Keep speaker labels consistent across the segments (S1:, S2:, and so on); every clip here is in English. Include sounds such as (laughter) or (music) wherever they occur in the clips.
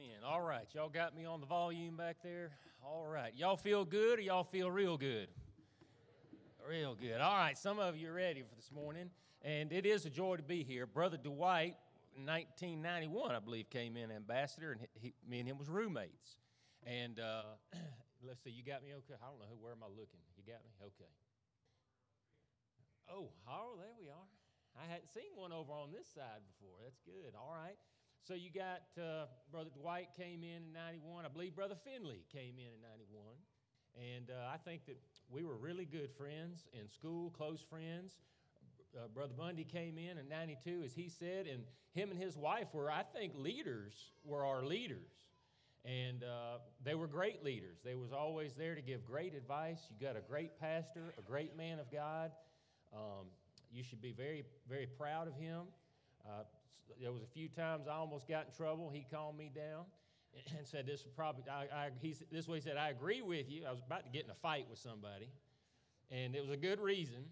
S1: Amen. All right, y'all got me on the volume back there. All right, y'all feel good or y'all feel real good? Real good. All right, some of you are ready for this morning, and it is a joy to be here. Brother Dwight, 1991, I believe, came in ambassador, and he, me and him was roommates. And uh, (clears throat) let's see, you got me okay? I don't know who. Where am I looking? You got me okay. Oh, oh, there we are. I hadn't seen one over on this side before. That's good. All right. So you got uh, Brother Dwight came in in 91. I believe Brother Finley came in in 91. And uh, I think that we were really good friends in school, close friends. Uh, Brother Bundy came in in 92, as he said, and him and his wife were, I think, leaders, were our leaders. And uh, they were great leaders. They was always there to give great advice. You got a great pastor, a great man of God. Um, you should be very, very proud of him. Uh, there was a few times I almost got in trouble. He calmed me down and said, "This probably." I, I, he, this way he said, "I agree with you." I was about to get in a fight with somebody, and it was a good reason.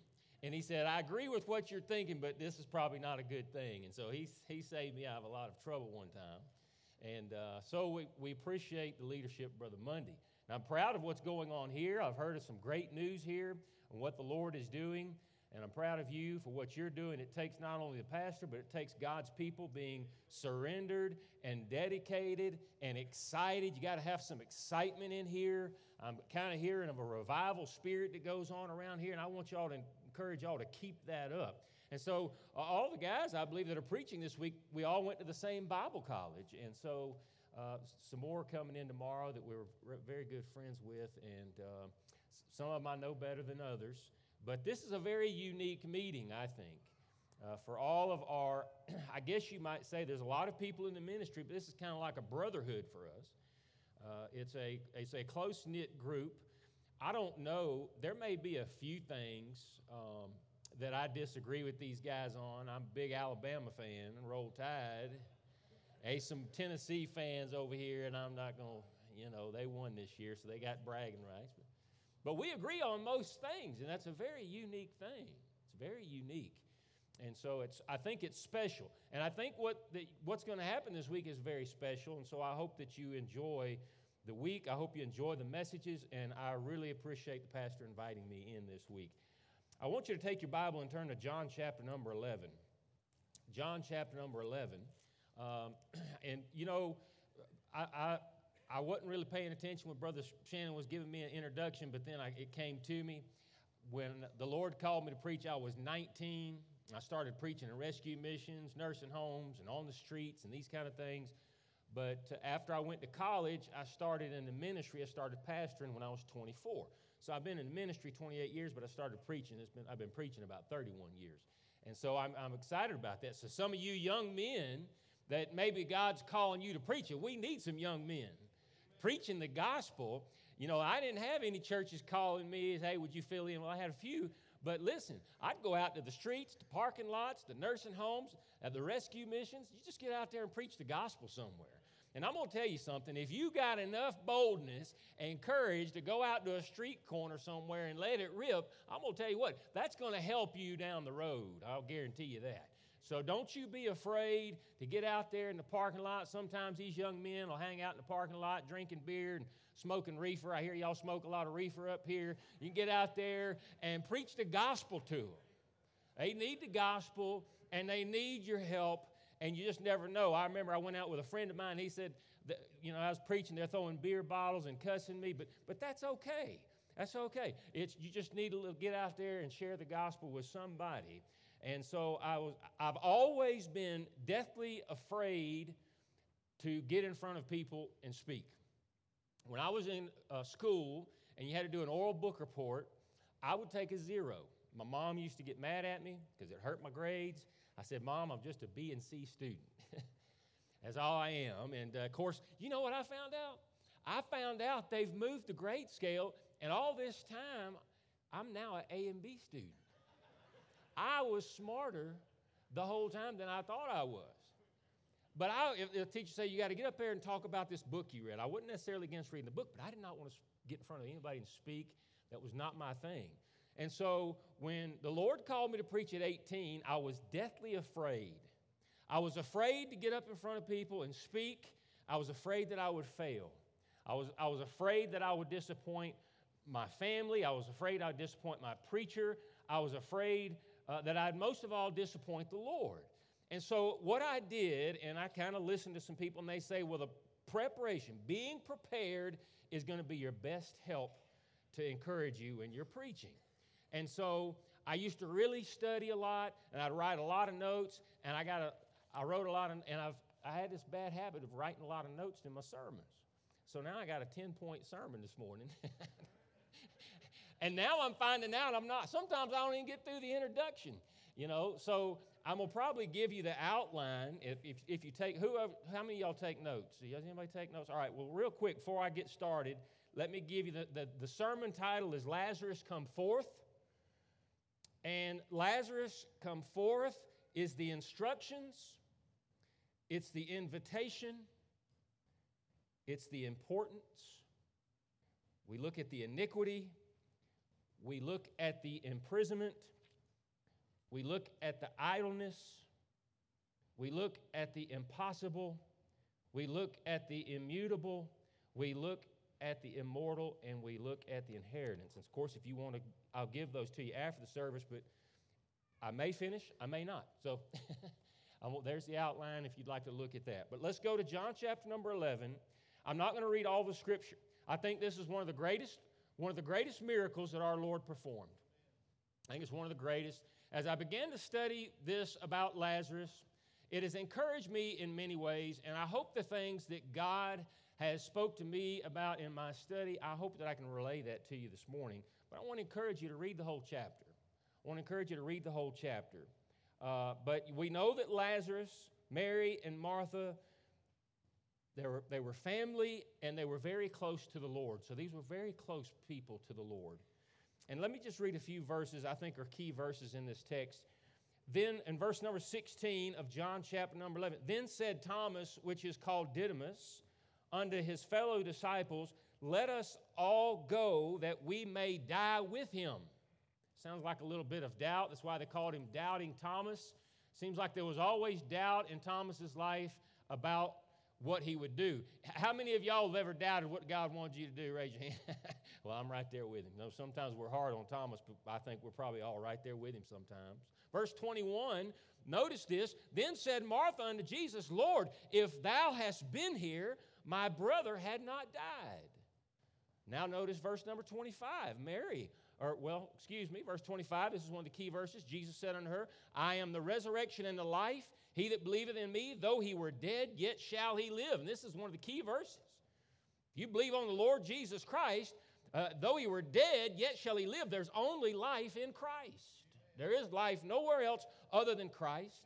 S1: And he said, "I agree with what you're thinking, but this is probably not a good thing." And so he he saved me out of a lot of trouble one time. And uh, so we, we appreciate the leadership, Brother Monday. And I'm proud of what's going on here. I've heard of some great news here and what the Lord is doing. And I'm proud of you for what you're doing. It takes not only the pastor, but it takes God's people being surrendered and dedicated and excited. You got to have some excitement in here. I'm kind of hearing of a revival spirit that goes on around here, and I want y'all to encourage y'all to keep that up. And so, uh, all the guys I believe that are preaching this week, we all went to the same Bible college. And so, uh, some more coming in tomorrow that we we're very good friends with, and uh, some of them I know better than others. But this is a very unique meeting, I think. Uh, for all of our, (clears throat) I guess you might say there's a lot of people in the ministry, but this is kind of like a brotherhood for us. Uh, it's a, it's a close knit group. I don't know, there may be a few things um, that I disagree with these guys on. I'm a big Alabama fan and roll tide. Hey, some Tennessee fans over here, and I'm not going to, you know, they won this year, so they got bragging rights. But but we agree on most things, and that's a very unique thing. It's very unique. And so it's, I think it's special. And I think what the, what's going to happen this week is very special. And so I hope that you enjoy the week. I hope you enjoy the messages. And I really appreciate the pastor inviting me in this week. I want you to take your Bible and turn to John chapter number 11. John chapter number 11. Um, (clears throat) and, you know, I, I I wasn't really paying attention when Brother Shannon was giving me an introduction, but then I, it came to me. When the Lord called me to preach, I was 19. I started preaching in rescue missions, nursing homes, and on the streets, and these kind of things. But uh, after I went to college, I started in the ministry. I started pastoring when I was 24. So I've been in the ministry 28 years, but I started preaching. Been, I've been preaching about 31 years. And so I'm, I'm excited about that. So some of you young men that maybe God's calling you to preach it, we need some young men preaching the gospel, you know, I didn't have any churches calling me, hey, would you fill in? Well, I had a few. But listen, I'd go out to the streets, the parking lots, the nursing homes, at the rescue missions. You just get out there and preach the gospel somewhere. And I'm going to tell you something. If you got enough boldness and courage to go out to a street corner somewhere and let it rip, I'm going to tell you what, that's going to help you down the road. I'll guarantee you that. So don't you be afraid to get out there in the parking lot. Sometimes these young men will hang out in the parking lot drinking beer and smoking reefer. I hear y'all smoke a lot of reefer up here. You can get out there and preach the gospel to them. They need the gospel and they need your help, and you just never know. I remember I went out with a friend of mine. He said, that, you know, I was preaching, they're throwing beer bottles and cussing me, but, but that's okay. That's okay. It's, you just need to get out there and share the gospel with somebody. And so I was, I've always been deathly afraid to get in front of people and speak. When I was in uh, school and you had to do an oral book report, I would take a zero. My mom used to get mad at me because it hurt my grades. I said, Mom, I'm just a B and C student. (laughs) That's all I am. And uh, of course, you know what I found out? I found out they've moved the grade scale, and all this time, I'm now an A and B student. I was smarter the whole time than I thought I was. But I, if the teacher said, you got to get up there and talk about this book you read, I wasn't necessarily against reading the book, but I did not want to get in front of anybody and speak. That was not my thing. And so when the Lord called me to preach at 18, I was deathly afraid. I was afraid to get up in front of people and speak. I was afraid that I would fail. I was, I was afraid that I would disappoint my family. I was afraid I'd disappoint my preacher. I was afraid uh, that I'd most of all disappoint the Lord. And so, what I did, and I kind of listened to some people, and they say, well, the preparation, being prepared, is going to be your best help to encourage you in your preaching. And so, I used to really study a lot, and I'd write a lot of notes, and I got a, I wrote a lot, of, and I've, I had this bad habit of writing a lot of notes in my sermons. So now I got a 10 point sermon this morning. (laughs) and now I'm finding out I'm not, sometimes I don't even get through the introduction, you know. So I'm to probably give you the outline if, if, if you take, whoever, how many y'all take notes? Does anybody take notes? All right, well, real quick before I get started, let me give you the, the, the sermon title is Lazarus Come Forth. And Lazarus Come Forth is the instructions, it's the invitation, it's the importance. We look at the iniquity. We look at the imprisonment. We look at the idleness. We look at the impossible. We look at the immutable. We look at the immortal. And we look at the inheritance. And of course, if you want to, I'll give those to you after the service, but I may finish, I may not. So (laughs) there's the outline if you'd like to look at that. But let's go to John chapter number 11. I'm not going to read all the scripture. I think this is one of the greatest, one of the greatest miracles that our Lord performed. I think it's one of the greatest. As I began to study this about Lazarus, it has encouraged me in many ways, and I hope the things that God has spoke to me about in my study, I hope that I can relay that to you this morning. But I want to encourage you to read the whole chapter. I want to encourage you to read the whole chapter. Uh, but we know that Lazarus, Mary, and Martha they were, they were family and they were very close to the Lord. So these were very close people to the Lord. And let me just read a few verses I think are key verses in this text. Then, in verse number 16 of John chapter number 11, then said Thomas, which is called Didymus, unto his fellow disciples, Let us all go that we may die with him. Sounds like a little bit of doubt. That's why they called him Doubting Thomas. Seems like there was always doubt in Thomas's life about what he would do. How many of y'all have ever doubted what God wanted you to do? Raise your hand. (laughs) well, I'm right there with him. No, sometimes we're hard on Thomas, but I think we're probably all right there with him sometimes. Verse 21, notice this. Then said Martha unto Jesus, Lord, if thou hast been here, my brother had not died. Now notice verse number 25. Mary, or well, excuse me, verse 25, this is one of the key verses. Jesus said unto her, I am the resurrection and the life. He that believeth in me, though he were dead, yet shall he live. And this is one of the key verses. If you believe on the Lord Jesus Christ, uh, though he were dead, yet shall he live. There's only life in Christ. There is life nowhere else other than Christ.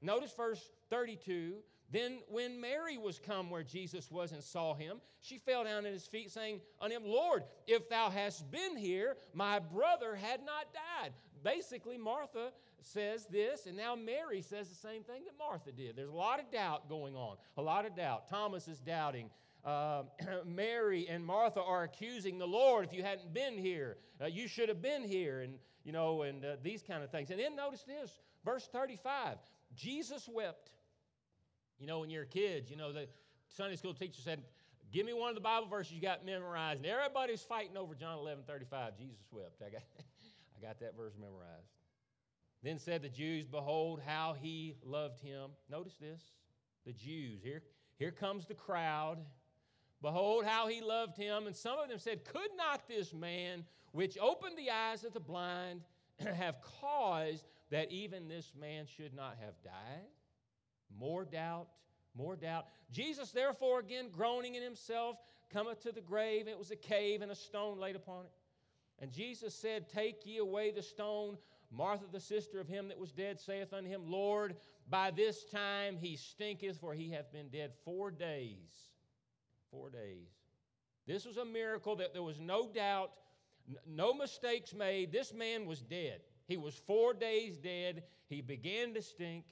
S1: Notice verse 32. Then, when Mary was come where Jesus was and saw him, she fell down at his feet, saying unto him, Lord, if thou hast been here, my brother had not died. Basically, Martha says this, and now Mary says the same thing that Martha did. There's a lot of doubt going on, a lot of doubt. Thomas is doubting. Uh, (clears throat) Mary and Martha are accusing the Lord. If you hadn't been here, uh, you should have been here, and you know, and uh, these kind of things. And then notice this, verse 35. Jesus wept. You know, when you're a kid, you know the Sunday school teacher said, "Give me one of the Bible verses you got memorized." And everybody's fighting over John 11, 35. Jesus wept. I got, (laughs) I got that verse memorized. Then said the Jews, Behold how he loved him. Notice this the Jews. Here, here comes the crowd. Behold how he loved him. And some of them said, Could not this man, which opened the eyes of the blind, (clears throat) have caused that even this man should not have died? More doubt, more doubt. Jesus, therefore, again groaning in himself, cometh to the grave. It was a cave and a stone laid upon it. And Jesus said, Take ye away the stone. Martha, the sister of him that was dead, saith unto him, Lord, by this time he stinketh, for he hath been dead four days. Four days. This was a miracle that there was no doubt, no mistakes made. This man was dead. He was four days dead. He began to stink.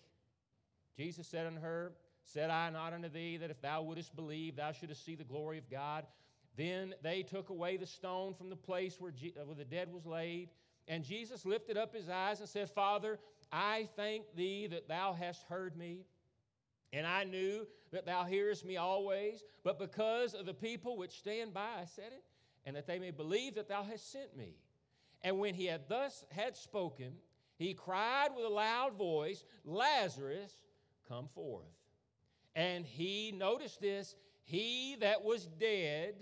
S1: Jesus said unto her, Said I not unto thee that if thou wouldest believe, thou shouldest see the glory of God? Then they took away the stone from the place where, uh, where the dead was laid. And Jesus lifted up his eyes and said, Father, I thank thee that thou hast heard me. And I knew that thou hearest me always, but because of the people which stand by, I said it, and that they may believe that thou hast sent me. And when he had thus had spoken, he cried with a loud voice, Lazarus, come forth. And he, noticed this, he that was dead,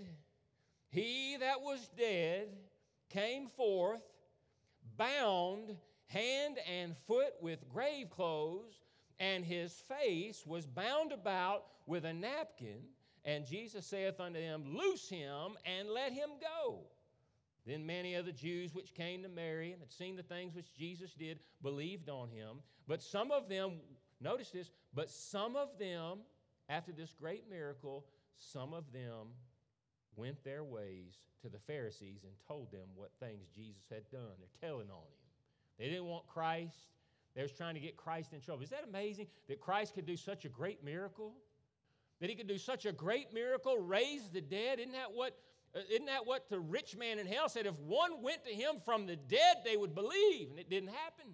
S1: he that was dead came forth, bound hand and foot with grave clothes, and his face was bound about with a napkin. And Jesus saith unto them, Loose him and let him go. Then many of the Jews which came to Mary and had seen the things which Jesus did believed on him. But some of them, notice this, but some of them, after this great miracle, some of them went their ways to the Pharisees and told them what things Jesus had done. They're telling on him. They didn't want Christ. They was trying to get Christ in trouble. Is that amazing that Christ could do such a great miracle? That he could do such a great miracle, raise the dead? Isn't that what uh, isn't that what the rich man in hell said? If one went to him from the dead, they would believe. And it didn't happen.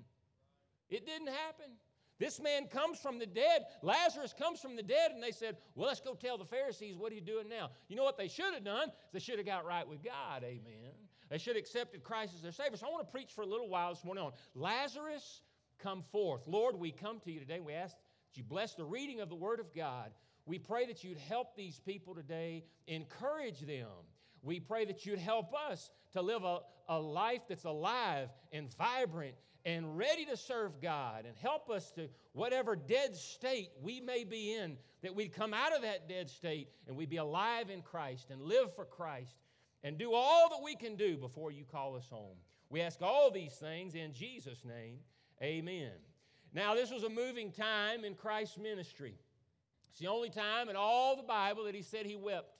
S1: It didn't happen. This man comes from the dead. Lazarus comes from the dead, and they said, Well, let's go tell the Pharisees, what are you doing now? You know what they should have done? They should have got right with God. Amen. They should have accepted Christ as their Savior. So I want to preach for a little while this morning on Lazarus, come forth. Lord, we come to you today. We ask that you bless the reading of the Word of God. We pray that you'd help these people today, encourage them. We pray that you'd help us to live a, a life that's alive and vibrant and ready to serve God and help us to whatever dead state we may be in, that we'd come out of that dead state and we'd be alive in Christ and live for Christ and do all that we can do before you call us home. We ask all these things in Jesus' name. Amen. Now, this was a moving time in Christ's ministry. It's the only time in all the Bible that he said he wept.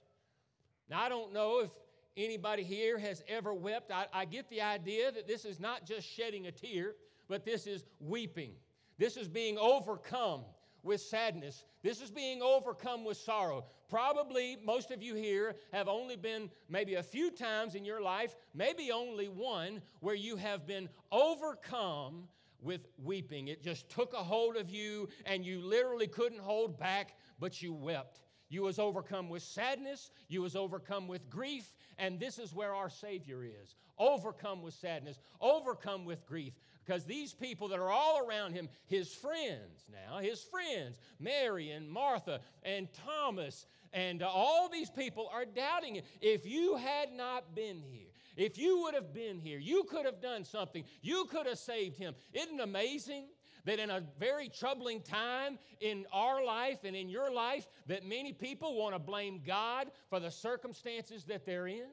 S1: Now, I don't know if anybody here has ever wept. I, I, get the idea that this is not just shedding a tear, but this is weeping. This is being overcome with sadness. This is being overcome with sorrow. Probably most of you here have only been maybe a few times in your life, maybe only one, where you have been overcome with weeping. It just took a hold of you and you literally couldn't hold back, but you wept. You was overcome with sadness, you was overcome with grief, and this is where our Savior is. Overcome with sadness, overcome with grief. Because these people that are all around him, his friends now, his friends, Mary and Martha and Thomas, and all these people are doubting it. If you had not been here, if you would have been here, you could have done something. You could have saved him. Isn't it amazing? That in a very troubling time in our life and in your life that many people want to blame God for the circumstances that they're in?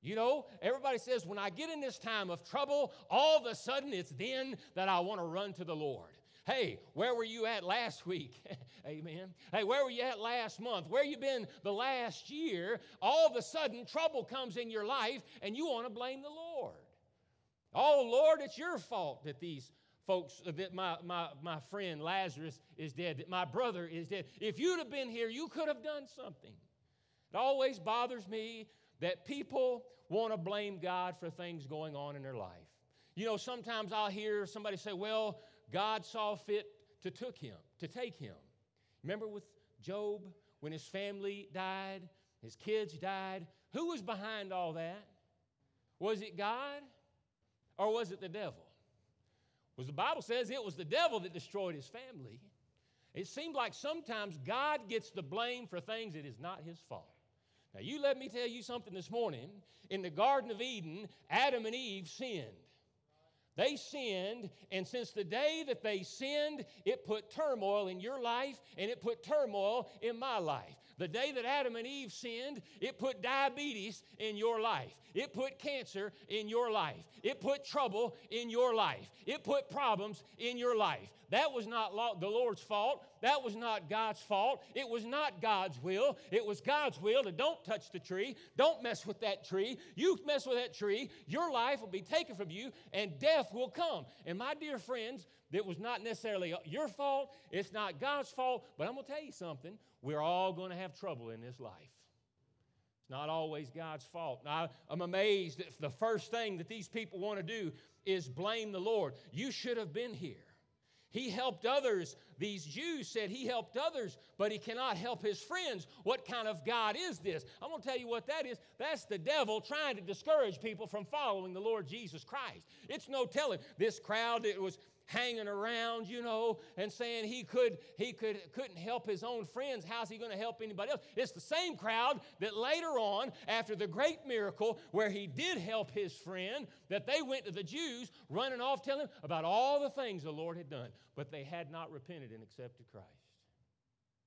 S1: You know, everybody says, when I get in this time of trouble, all of a sudden it's then that I want to run to the Lord. Hey, where were you at last week? (laughs) Amen. Hey, where were you at last month? Where you been the last year? All of a sudden, trouble comes in your life and you want to blame the Lord. Oh, Lord, it's your fault that these folks, uh, that my, my, my friend Lazarus is dead, that my brother is dead. If you'd have been here, you could have done something. It always bothers me that people want to blame God for things going on in their life. You know, sometimes I'll hear somebody say, well, God saw fit to took him, to take him. Remember with Job when his family died, his kids died? Who was behind all that? Was it God or was it the devil? Was the Bible says it was the devil that destroyed his family. It seemed like sometimes God gets the blame for things that is not his fault. Now, you let me tell you something this morning. In the Garden of Eden, Adam and Eve sinned. They sinned, and since the day that they sinned, it put turmoil in your life and it put turmoil in my life. The day that Adam and Eve sinned, it put diabetes in your life. It put cancer in your life. It put trouble in your life. It put problems in your life. That was not the Lord's fault. That was not God's fault. It was not God's will. It was God's will to don't touch the tree. Don't mess with that tree. You mess with that tree, your life will be taken from you and death will come. And my dear friends, that was not necessarily your fault. It's not God's fault. But I'm going to tell you something. We're all going to have trouble in this life. It's not always God's fault. Now, I'm amazed that the first thing that these people want to do is blame the Lord. You should have been here. He helped others. These Jews said he helped others, but he cannot help his friends. What kind of God is this? I'm going to tell you what that is. That's the devil trying to discourage people from following the Lord Jesus Christ. It's no telling. This crowd it was hanging around, you know, and saying he could he could couldn't help his own friends. How's he going to help anybody else? It's the same crowd that later on, after the great miracle where he did help his friend, that they went to the Jews running off telling about all the things the Lord had done, but they had not repented and accepted Christ.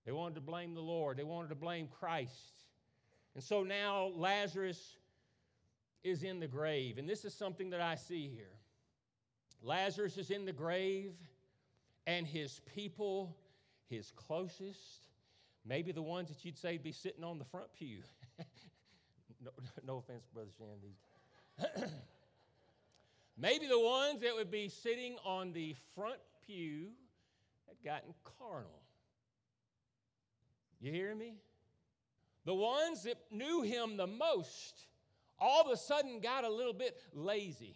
S1: They wanted to blame the Lord. They wanted to blame Christ. And so now Lazarus is in the grave. And this is something that I see here. Lazarus is in the grave, and his people, his closest, maybe the ones that you'd say be sitting on the front pew. (laughs) no, no offense, Brother Shandy. (coughs) maybe the ones that would be sitting on the front pew had gotten carnal. You hear me? The ones that knew him the most all of a sudden got a little bit lazy.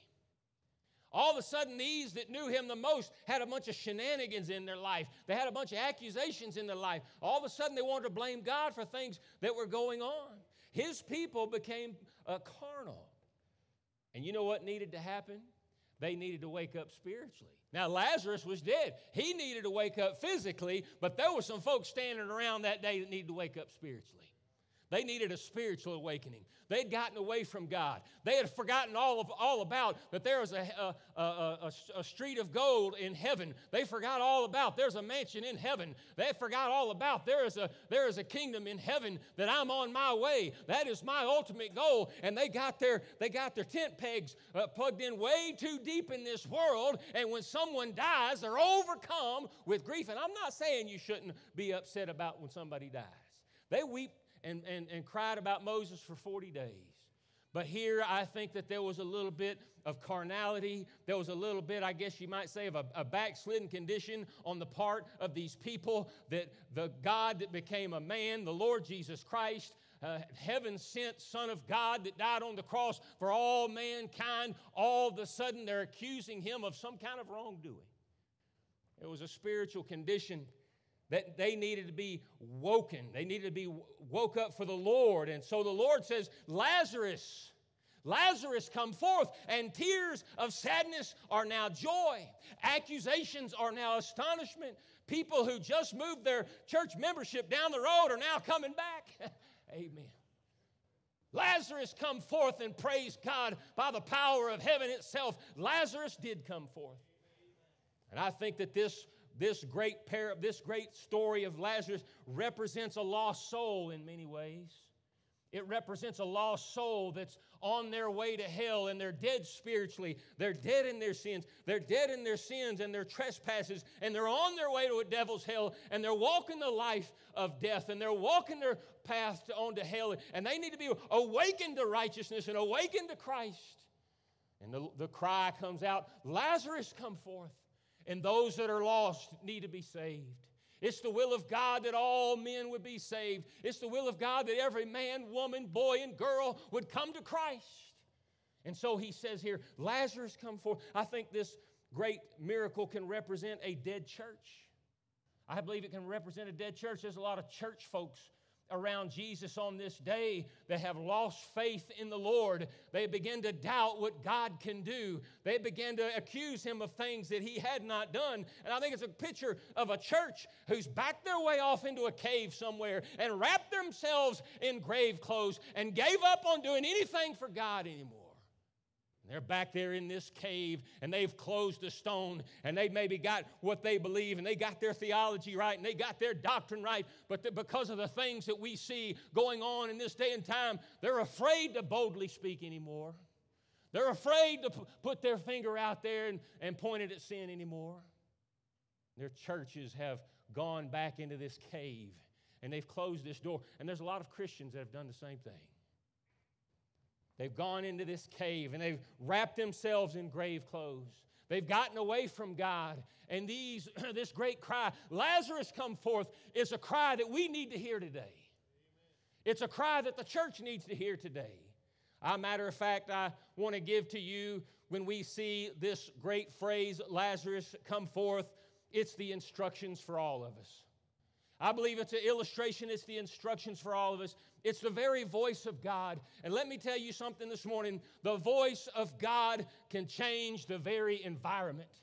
S1: All of a sudden, these that knew him the most had a bunch of shenanigans in their life. They had a bunch of accusations in their life. All of a sudden, they wanted to blame God for things that were going on. His people became uh, carnal. And you know what needed to happen? They needed to wake up spiritually. Now, Lazarus was dead. He needed to wake up physically, but there were some folks standing around that day that needed to wake up spiritually. They needed a spiritual awakening. They'd gotten away from God. They had forgotten all, of, all about that there was a, a, a, a, street of gold in heaven. They forgot all about there's a mansion in heaven. They forgot all about there is a, there is a kingdom in heaven that I'm on my way. That is my ultimate goal. And they got their, they got their tent pegs uh, plugged in way too deep in this world. And when someone dies, they're overcome with grief. And I'm not saying you shouldn't be upset about when somebody dies. They weep and, and, and cried about Moses for 40 days. But here I think that there was a little bit of carnality. There was a little bit, I guess you might say, of a, a, backslidden condition on the part of these people that the God that became a man, the Lord Jesus Christ, uh, heaven sent Son of God that died on the cross for all mankind, all of a sudden they're accusing him of some kind of wrongdoing. It was a spiritual condition that they needed to be woken. They needed to be woke up for the Lord. And so the Lord says, Lazarus, Lazarus, come forth. And tears of sadness are now joy. Accusations are now astonishment. People who just moved their church membership down the road are now coming back. (laughs) Amen. Lazarus come forth and praise God by the power of heaven itself. Lazarus did come forth. And I think that this this great pair, this great story of Lazarus represents a lost soul in many ways. It represents a lost soul that's on their way to hell and they're dead spiritually. They're dead in their sins. They're dead in their sins and their trespasses, and they're on their way to a devil's hell and they're walking the life of death and they're walking their path to, on to hell. And they need to be awakened to righteousness and awakened to Christ. And the, the cry comes out Lazarus, come forth and those that are lost need to be saved. It's the will of God that all men would be saved. It's the will of God that every man, woman, boy, and girl would come to Christ. And so he says here, Lazarus come forth. I think this great miracle can represent a dead church. I believe it can represent a dead church. There's a lot of church folks around Jesus on this day that have lost faith in the Lord. They begin to doubt what God can do. They begin to accuse him of things that he had not done. And I think it's a picture of a church who's backed their way off into a cave somewhere and wrapped themselves in grave clothes and gave up on doing anything for God anymore. They're back there in this cave and they've closed the stone and they maybe got what they believe and they got their theology right and they got their doctrine right. But the, because of the things that we see going on in this day and time, they're afraid to boldly speak anymore. They're afraid to p- put their finger out there and, and point it at sin anymore. Their churches have gone back into this cave and they've closed this door. And there's a lot of Christians that have done the same thing. They've gone into this cave and they've wrapped themselves in grave clothes. They've gotten away from God. And these, (clears throat) this great cry, Lazarus come forth, is a cry that we need to hear today. It's a cry that the church needs to hear today. A matter of fact, I want to give to you when we see this great phrase, Lazarus come forth, it's the instructions for all of us. I believe it's an illustration, it's the instructions for all of us. It's the very voice of God. And let me tell you something this morning the voice of God can change the very environment.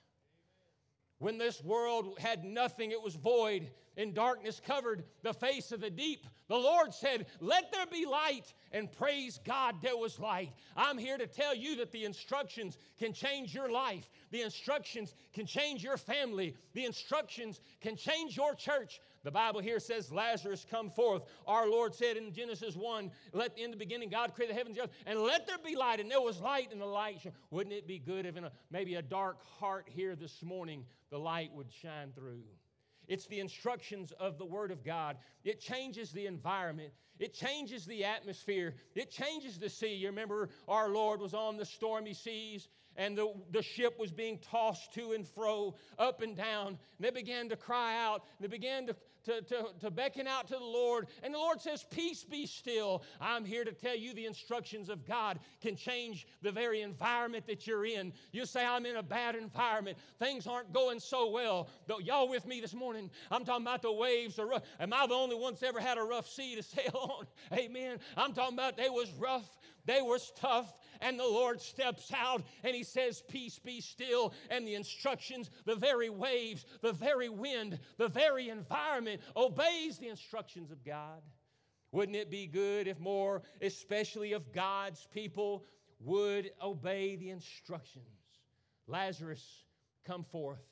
S1: When this world had nothing, it was void, and darkness covered the face of the deep. The Lord said, Let there be light, and praise God, there was light. I'm here to tell you that the instructions can change your life, the instructions can change your family, the instructions can change your church. The Bible here says, Lazarus, come forth. Our Lord said in Genesis 1, Let in the beginning God create the heavens and the earth, and let there be light. And there was light, and the light. Wouldn't it be good if in a, maybe a dark heart here this morning, the light would shine through? It's the instructions of the Word of God. It changes the environment. It changes the atmosphere. It changes the sea. You remember our Lord was on the stormy seas and the, the ship was being tossed to and fro, up and down. And they began to cry out. They began to, to, to, to beckon out to the Lord. And the Lord says, Peace be still. I'm here to tell you the instructions of God can change the very environment that you're in. You say, I'm in a bad environment. Things aren't going so well. Though, y'all with me this morning? I'm talking about the waves. Are rough. Am I the only one that's ever had a rough sea to (laughs) sail on? Amen. I'm talking about they was rough. They was tough and the Lord steps out and he says, Peace be still. And the instructions, the very waves, the very wind, the very environment obeys the instructions of God. Wouldn't it be good if more, especially of God's people, would obey the instructions? Lazarus, come forth.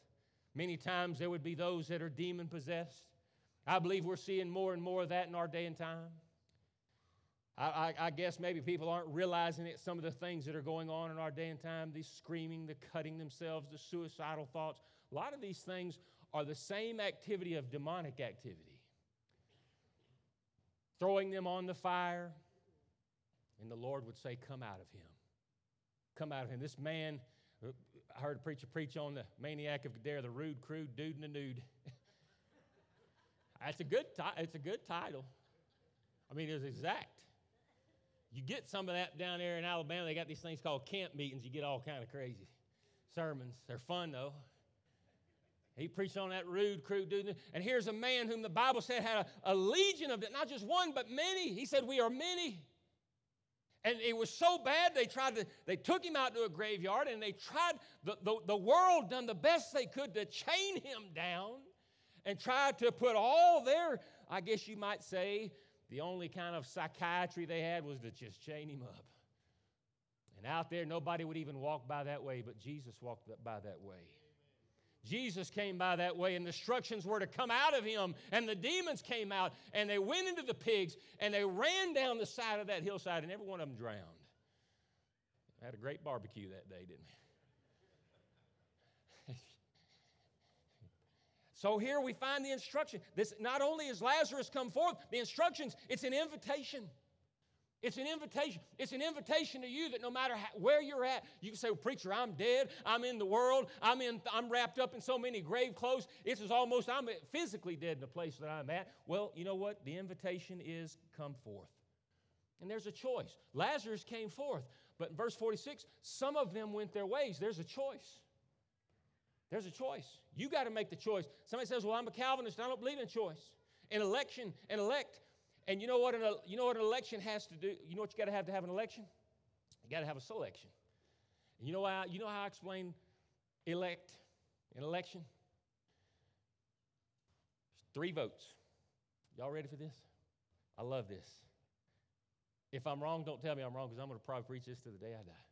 S1: Many times there would be those that are demon possessed. I believe we're seeing more and more of that in our day and time. I, I, guess maybe people aren't realizing it, some of the things that are going on in our day and time the screaming, the cutting themselves, the suicidal thoughts. A lot of these things are the same activity of demonic activity. Throwing them on the fire, and the Lord would say, Come out of him. Come out of him. This man, I heard a preacher preach on the maniac of Gadara, the rude, crude dude in the nude. (laughs) That's a good, it's a good title. I mean, it's exact. You get some of that down there in Alabama. They got these things called camp meetings. You get all kind of crazy sermons. They're fun though. He preached on that rude, crude dude. And here's a man whom the Bible said had a, a legion of, it, not just one, but many. He said, We are many. And it was so bad, they tried to, they took him out to a graveyard and they tried, the, the, the world done the best they could to chain him down and tried to put all their, I guess you might say, the only kind of psychiatry they had was to just chain him up. And out there, nobody would even walk by that way, but Jesus walked by that way. Jesus came by that way, and the instructions were to come out of him, and the demons came out, and they went into the pigs, and they ran down the side of that hillside, and every one of them drowned. I had a great barbecue that day, didn't we? So here we find the instruction. This not only is Lazarus come forth, the instructions, it's an invitation. It's an invitation. It's an invitation to you that no matter how, where you're at, you can say, well, "Preacher, I'm dead. I'm in the world. I'm in. I'm wrapped up in so many grave clothes. It's as almost I'm physically dead in the place that I'm at." Well, you know what? The invitation is, "Come forth." And there's a choice. Lazarus came forth, but in verse 46, some of them went their ways. There's a choice. There's a choice. You got to make the choice. Somebody says, "Well, I'm a Calvinist. I don't believe in choice." An election, an elect, and you know what? An, you know what an election has to do. You know what you got to have to have an election. You got to have a selection. And you know how you know how I explain elect an election. three votes. Y'all ready for this? I love this. If I'm wrong, don't tell me I'm wrong because I'm going to probably preach this to the day I die.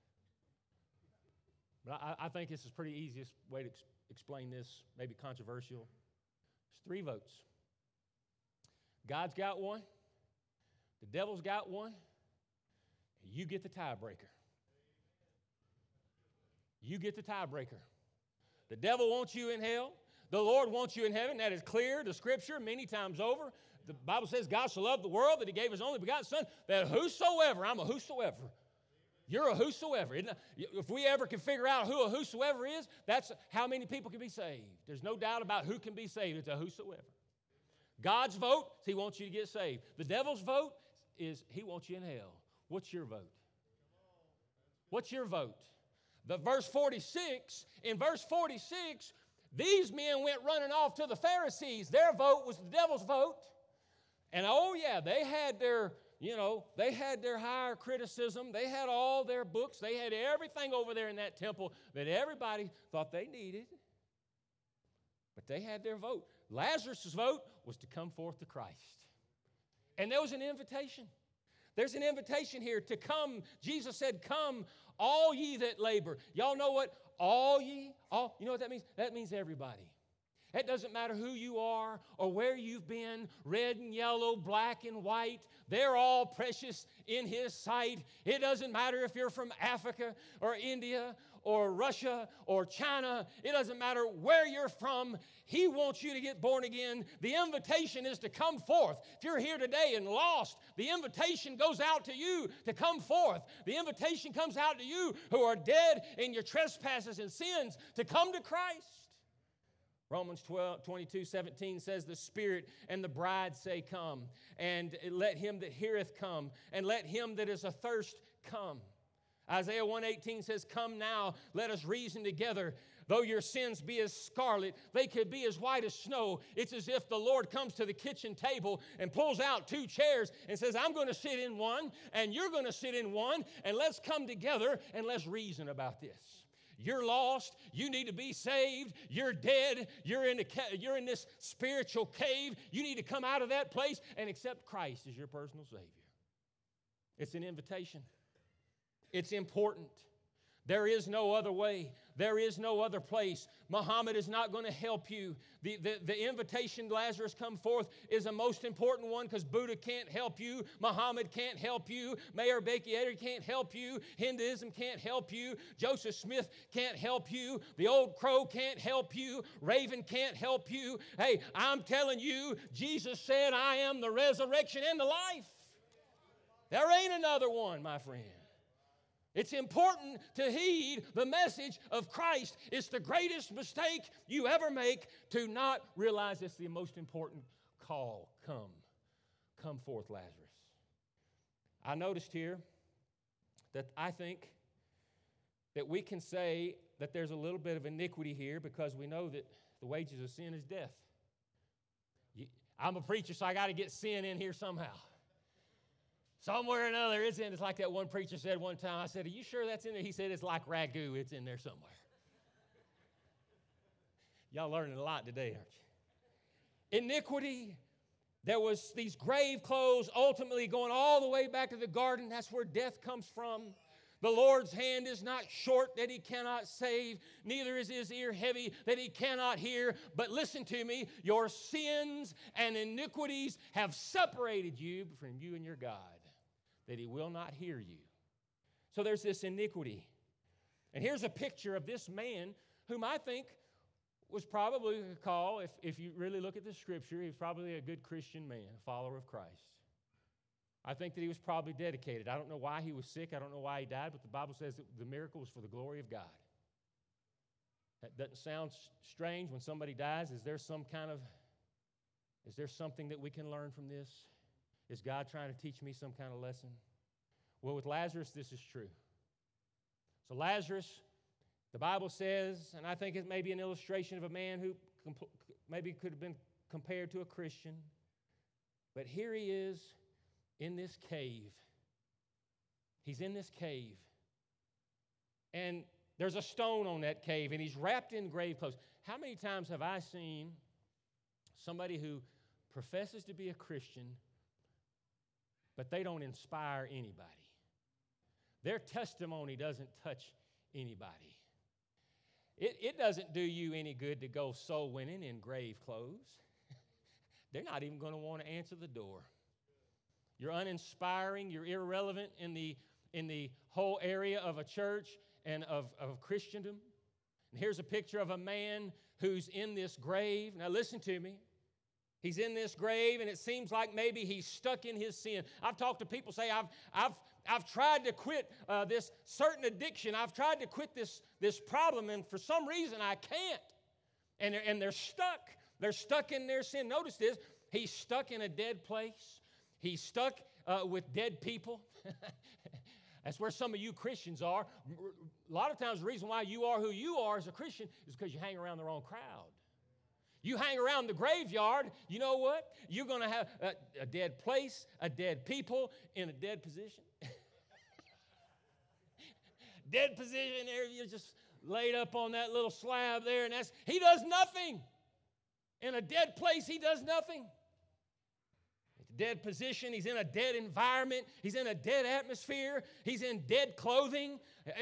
S1: But I, I think this is pretty easiest way to ex- explain this, maybe controversial. It's three votes. God's got one, the devil's got one, you get the tiebreaker. You get the tiebreaker. The devil wants you in hell. The Lord wants you in heaven. That is clear, the scripture, many times over. The Bible says God so loved the world that he gave his only begotten Son, that whosoever, I'm a whosoever, you're a whosoever. If we ever can figure out who a whosoever is, that's how many people can be saved. There's no doubt about who can be saved. It's a whosoever. God's vote, He wants you to get saved. The devil's vote is He wants you in hell. What's your vote? What's your vote? The verse 46, in verse 46, These men went running off to the Pharisees. Their vote was the devil's vote. And oh, yeah, they had their, you know, they had their higher criticism. They had all their books. They had everything over there in that temple that everybody thought they needed. But they had their vote. Lazarus' vote was to come forth to Christ. And there was an invitation. There's an invitation here to come. Jesus said, Come, all ye that labor. Y'all know what? All ye, all, you know what that means? That means everybody. It doesn't matter who you are or where you've been, red and yellow, black and white, they're all precious in His sight. It doesn't matter if you're from Africa or India or Russia or China, it doesn't matter where you're from. He wants you to get born again. The invitation is to come forth. If you're here today and lost, the invitation goes out to you to come forth. The invitation comes out to you who are dead in your trespasses and sins to come to Christ. Romans 12, 22, 17 says, The Spirit and the bride say, Come, and let him that heareth come, and let him that is athirst come. Isaiah 118 says, Come now, let us reason together. Though your sins be as scarlet, they could be as white as snow. It's as if the Lord comes to the kitchen table and pulls out two chairs and says, I'm going to sit in one, and you're going to sit in one, and let's come together and let's reason about this. You're lost. You need to be saved. You're dead. You're in, a, you're in this spiritual cave. You need to come out of that place and accept Christ as your personal Savior. It's an invitation. It's important. There is no other way. There is no other place. Muhammad is not going to help you. The, the, the invitation, Lazarus, come forth, is a most important one because Buddha can't help you. Muhammad can't help you. Mary Baker can't help you. Hinduism can't help you. Joseph Smith can't help you. The old crow can't help you. Raven can't help you. Hey, I'm telling you, Jesus said, I am the resurrection and the life. There ain't another one, my friend. It's important to heed the message of Christ. It's the greatest mistake you ever make to not realize it's the most important call. Come, come forth, Lazarus. I noticed here that I think that we can say that there's a little bit of iniquity here because we know that the wages of sin is death. I'm a preacher, so I got to get sin in here somehow. Somewhere or another, it's in. It's like that one preacher said one time. I said, Are you sure that's in there? He said, It's like ragu, it's in there somewhere. Y'all learning a lot today, aren't you? Iniquity. There was these grave clothes ultimately going all the way back to the garden. That's where death comes from. The Lord's hand is not short that he cannot save, neither is his ear heavy that he cannot hear. But listen to me your sins and iniquities have separated you from you and your God that he will not hear you. So there's this iniquity. And here's a picture of this man whom I think was probably a call, if, if you really look at the scripture, he's probably a good Christian man, a follower of Christ. I think that he was probably dedicated. I don't know why he was sick. I don't know why he died, but the Bible says that the miracle was for the glory of God. That doesn't sound strange when somebody dies. Is there some kind of, is there something that we can learn from this? Is God trying to teach me some kind of lesson? Well, with Lazarus, this is true. So, Lazarus, the Bible says, and I think it may be an illustration of a man who comp- maybe could have been compared to a Christian, but here he is in this cave. He's in this cave. And there's a stone on that cave, and he's wrapped in grave clothes. How many times have I seen somebody who professes to be a Christian but they don't inspire anybody. Their testimony doesn't touch anybody. It, it doesn't do you any good to go soul winning in grave clothes. (laughs) They're not even going to want to answer the door. You're uninspiring, you're irrelevant in the, in the whole area of a church and of, of Christendom. And here's a picture of a man who's in this grave. Now, listen to me. He's in this grave, and it seems like maybe he's stuck in his sin. I've talked to people say, I've, I've, I've tried to quit uh, this certain addiction. I've tried to quit this, this problem, and for some reason I can't. And they're, and they're stuck. They're stuck in their sin. Notice this he's stuck in a dead place, he's stuck uh, with dead people. (laughs) That's where some of you Christians are. A lot of times, the reason why you are who you are as a Christian is because you hang around the wrong crowd. You hang around the graveyard, you know what? You're going to have a, a, dead place, a dead people in a dead position. (laughs) dead position there, you're just laid up on that little slab there, and that's, he does nothing. In a dead place, he does nothing dead position. He's in a dead environment. He's in a dead atmosphere. He's in dead clothing.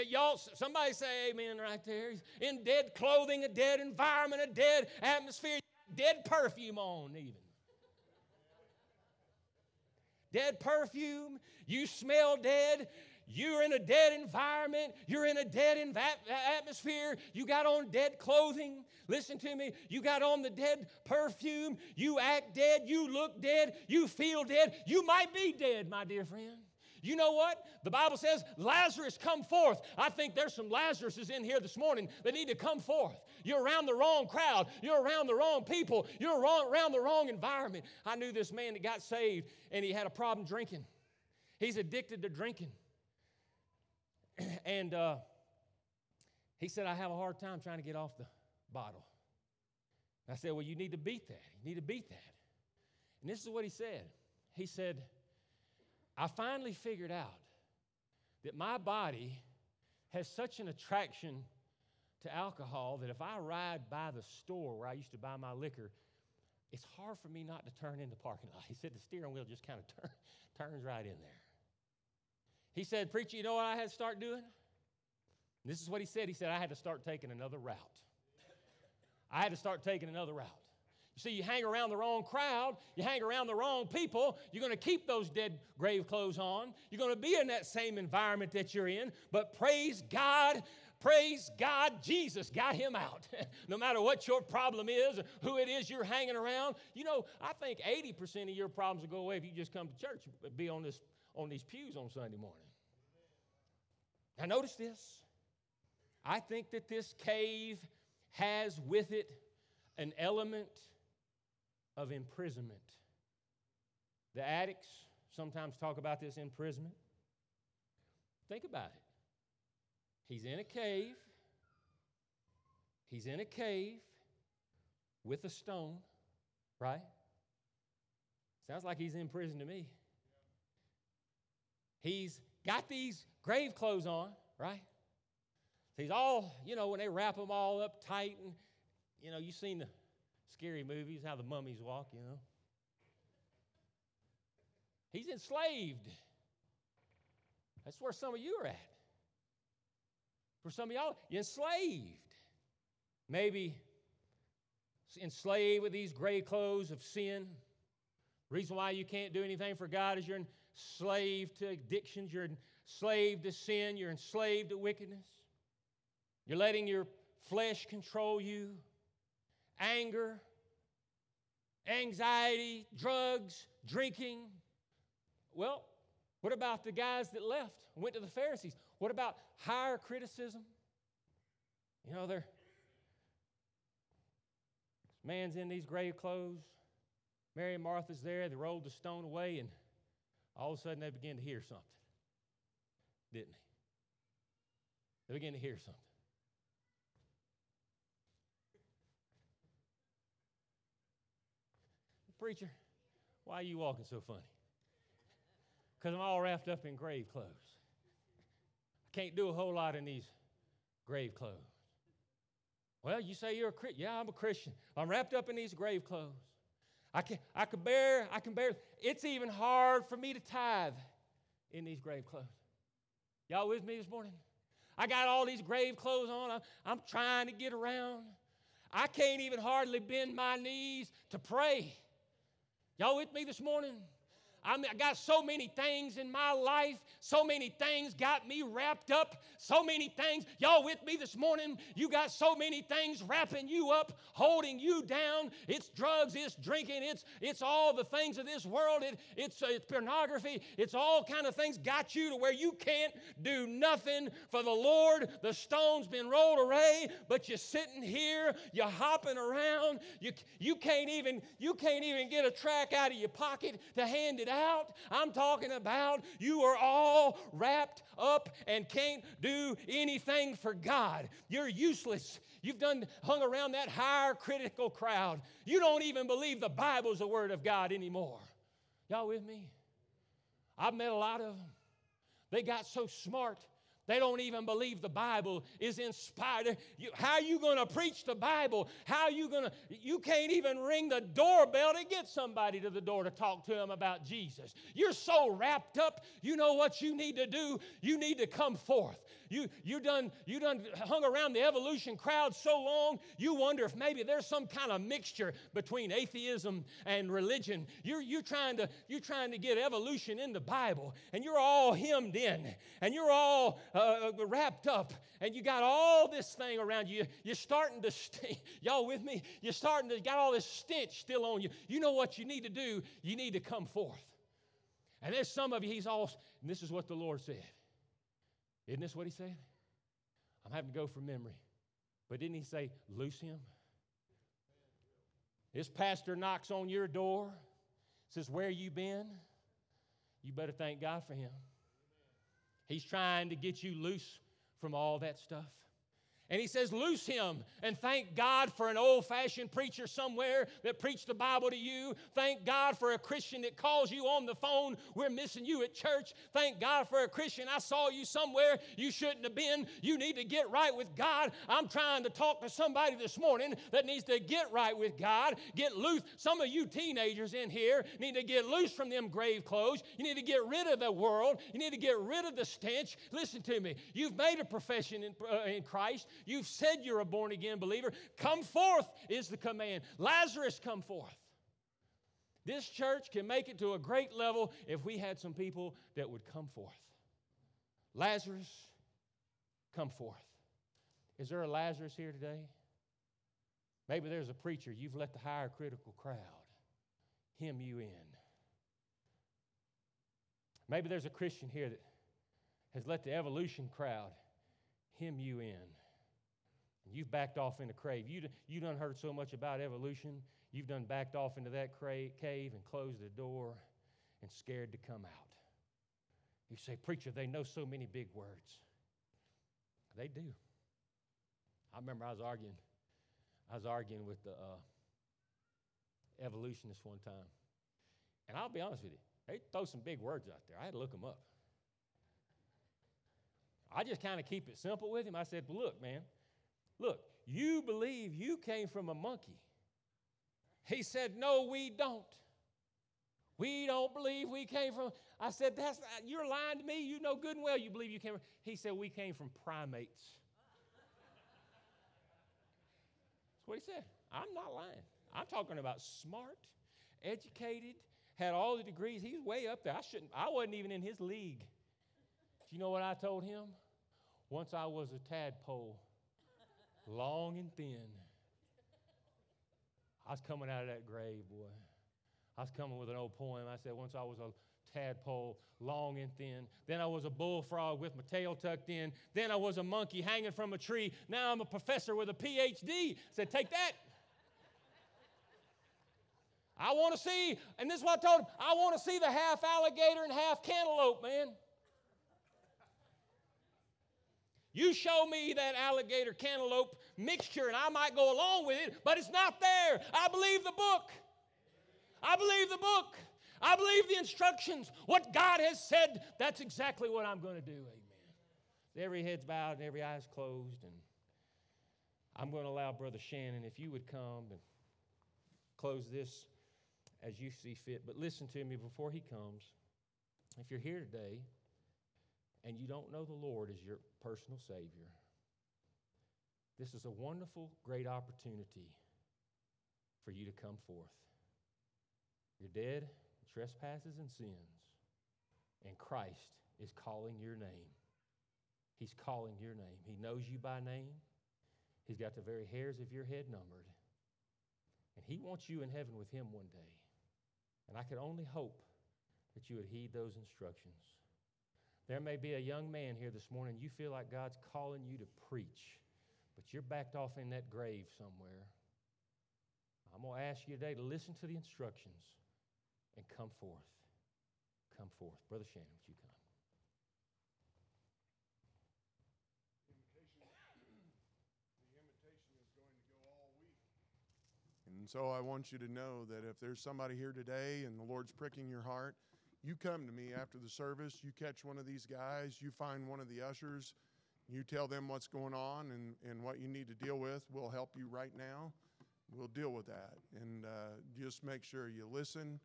S1: Y'all, somebody say amen right there. In dead clothing, a dead environment, a dead atmosphere, dead perfume on, even. Dead perfume. You smell dead. You're in a dead environment. You're in a dead inv- atmosphere. You got on dead clothing. Listen to me. You got on the dead perfume. You act dead. You look dead. You feel dead. You might be dead, my dear friend. You know what? The Bible says, Lazarus, come forth. I think there's some Lazaruses in here this morning that need to come forth. You're around the wrong crowd. You're around the wrong people. You're around the wrong environment. I knew this man that got saved and he had a problem drinking. He's addicted to drinking. (clears throat) and uh, he said, I have a hard time trying to get off the bottle. I said, Well, you need to beat that. You need to beat that. And this is what he said He said, I finally figured out that my body has such an attraction to alcohol that if I ride by the store where I used to buy my liquor, it's hard for me not to turn in the parking lot. (laughs) He said the steering wheel just kind of turn, (laughs) turns right in there. He said, Preacher, you know what I had to start doing? This is what he said. He said, I had to start taking another route. I had to start taking another route. See, you hang around the wrong crowd, you hang around the wrong people, you're going to keep those dead grave clothes on. You're going to be in that same environment that you're in, but praise God. Praise God, Jesus got him out. (laughs) no matter what your problem is, who it is you're hanging around, you know, I think 80% of your problems will go away if you just come to church, be on this on these pews on Sunday morning. Now, notice this. I think that this cave has with it an element of imprisonment. The addicts sometimes talk about this imprisonment. Think about it. He's in a cave. He's in a cave with a stone, right? Sounds like he's in prison to me. He's got these grave clothes on, right? He's all, you know, when they wrap them all up tight and, you know, you've seen the scary movies, how the mummies walk, you know. He's enslaved. That's where some of you are at. For some of y'all, you're enslaved. Maybe enslaved with these gray clothes of sin. Reason why you can't do anything for God is you're enslaved to addictions, you're enslaved to sin, you're enslaved to wickedness. You're letting your flesh control you. Anger, anxiety, drugs, drinking. Well, what about the guys that left, went to the Pharisees? What about higher criticism? You know, they're man's in these grave clothes. Mary and Martha's there. They rolled the stone away, and all of a sudden they began to hear something, didn't they? They began to hear something. Preacher, why are you walking so funny? Because I'm all wrapped up in grave clothes. I can't do a whole lot in these grave clothes. Well, you say you're a Christian. Yeah, I'm a Christian. I'm wrapped up in these grave clothes. I can, I can bear, I can bear. It's even hard for me to tithe in these grave clothes. Y'all with me this morning? I got all these grave clothes on. I'm, I'm trying to get around. I can't even hardly bend my knees to pray. Y'all with me this morning? I, I got so many things in my life. So many things got me wrapped up. So many things. Y'all with me this morning? You got so many things wrapping you up, holding you down. It's drugs, it's drinking, it's, it's all the things of this world. It, it's, uh, it's pornography. It's all kind of things got you to where you can't do nothing for the Lord. The stone's been rolled away, but you're sitting here, you're hopping around. You, you, can't even, you can't even get a track out of your pocket to hand it out out. I'm talking about you are all wrapped up and can't do anything for God. You're useless. You've done hung around that higher critical crowd. You don't even believe the Bible's the Word of God anymore. Y'all with me? I've met a lot of them. They got so smart they don't even believe the Bible is inspired. You, how are you going to preach the Bible? How are you going to, you can't even ring the doorbell to get somebody to the door to talk to them about Jesus. You're so wrapped up, you know what you need to do? You need to come forth. You, you, done, you done hung around the evolution crowd so long, you wonder if maybe there's some kind of mixture between atheism and religion. You're, you're, trying, to, you're trying to get evolution in the Bible, and you're all hemmed in, and you're all uh, uh wrapped up, and you got all this thing around you. You're starting to, stink. (laughs) y'all with me? You're starting to, got all this stench still on you. You know what you need to do? You need to come forth. And there's some of you, he's all, and this is what the Lord said. Isn't this what he said? I'm having to go from memory. But didn't he say, loose him? This pastor knocks on your door, says, Where you been? You better thank God for him. He's trying to get you loose from all that stuff. And he says, Loose him and thank God for an old fashioned preacher somewhere that preached the Bible to you. Thank God for a Christian that calls you on the phone. We're missing you at church. Thank God for a Christian. I saw you somewhere you shouldn't have been. You need to get right with God. I'm trying to talk to somebody this morning that needs to get right with God, get loose. Some of you teenagers in here need to get loose from them grave clothes. You need to get rid of the world. You need to get rid of the stench. Listen to me. You've made a profession in, uh, in Christ. You've said you're a born again believer. Come forth is the command. Lazarus, come forth. This church can make it to a great level if we had some people that would come forth. Lazarus, come forth. Is there a Lazarus here today? Maybe there's a preacher, you've let the higher critical crowd hem you in. Maybe there's a Christian here that has let the evolution crowd hem you in. You've backed off in a cave. You, you done heard so much about evolution. You've done backed off into that cave and closed the door and scared to come out. You say, Preacher, they know so many big words. They do. I remember I was arguing. I was arguing with the uh, evolutionists one time. And I'll be honest with you, they throw some big words out there. I had to look them up. I just kind of keep it simple with him. I said, well, Look, man, Look, you believe you came from a monkey. He said, No, we don't. We don't believe we came from. I said, That's you're lying to me. You know good and well you believe you came from. He said, We came from primates. That's what he said. I'm not lying. I'm talking about smart, educated, had all the degrees. He's way up there. I shouldn't, I wasn't even in his league. Do you know what I told him? Once I was a tadpole long and thin. I was coming out of that grave, boy. I was coming with an old poem. I said, once I was a tadpole, long and thin. Then I was a bullfrog with my tail tucked in. Then I was a monkey hanging from a tree. Now I'm a professor with a PhD. I said, take that. I want to see, and this is what I told him I want to see the half alligator and half cantaloupe, man. You show me that alligator cantaloupe mixture and I might go along with it, but it's not there. I believe the book. I believe the book. I believe the instructions. What God has said, that's exactly what I'm going to do. Amen. Every head's bowed and every eye's closed. And I'm going to allow Brother Shannon, if you would come and close this as you see fit. But listen to me before he comes. If you're here today, and you don't know the Lord as your personal Savior, this is a wonderful, great opportunity for you to come forth. You're dead trespasses and sins, and Christ is calling your name. He's calling your name. He knows you by name. He's got the very hairs of your head numbered. And He wants you in heaven with Him one day. And I could only hope that you would heed those instructions. There may be a young man here this morning, you feel like God's calling you to preach, but you're backed off in that grave somewhere. I'm going to ask you today to listen to the instructions and come forth. come forth. Brother Shannon, would you come?
S2: And so I want you to know that if there's somebody here today and the Lord's pricking your heart, you come to me after the service, you catch one of these guys, you find one of the ushers, you tell them what's going on and, and what you need to deal with. We'll help you right now. We'll deal with that. And uh, just make sure you listen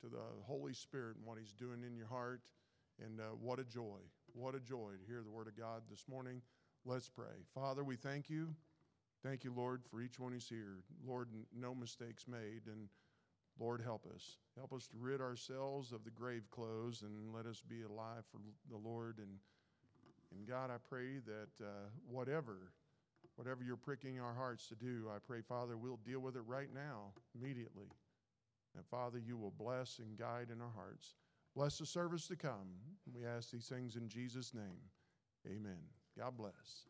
S2: to the Holy Spirit and what He's doing in your heart. And uh, what a joy, what a joy to hear the Word of God this morning. Let's pray. Father, we thank you. Thank you, Lord, for each one who's here. Lord, no mistakes made. And Lord, help us. Help us to rid ourselves of the grave clothes and let us be alive for the Lord. And, and God, I pray that uh, whatever, whatever you're pricking our hearts to do, I pray, Father, we'll deal with it right now, immediately. And Father, you will bless and guide in our hearts. Bless the service to come. We ask these things in Jesus' name. Amen. God bless.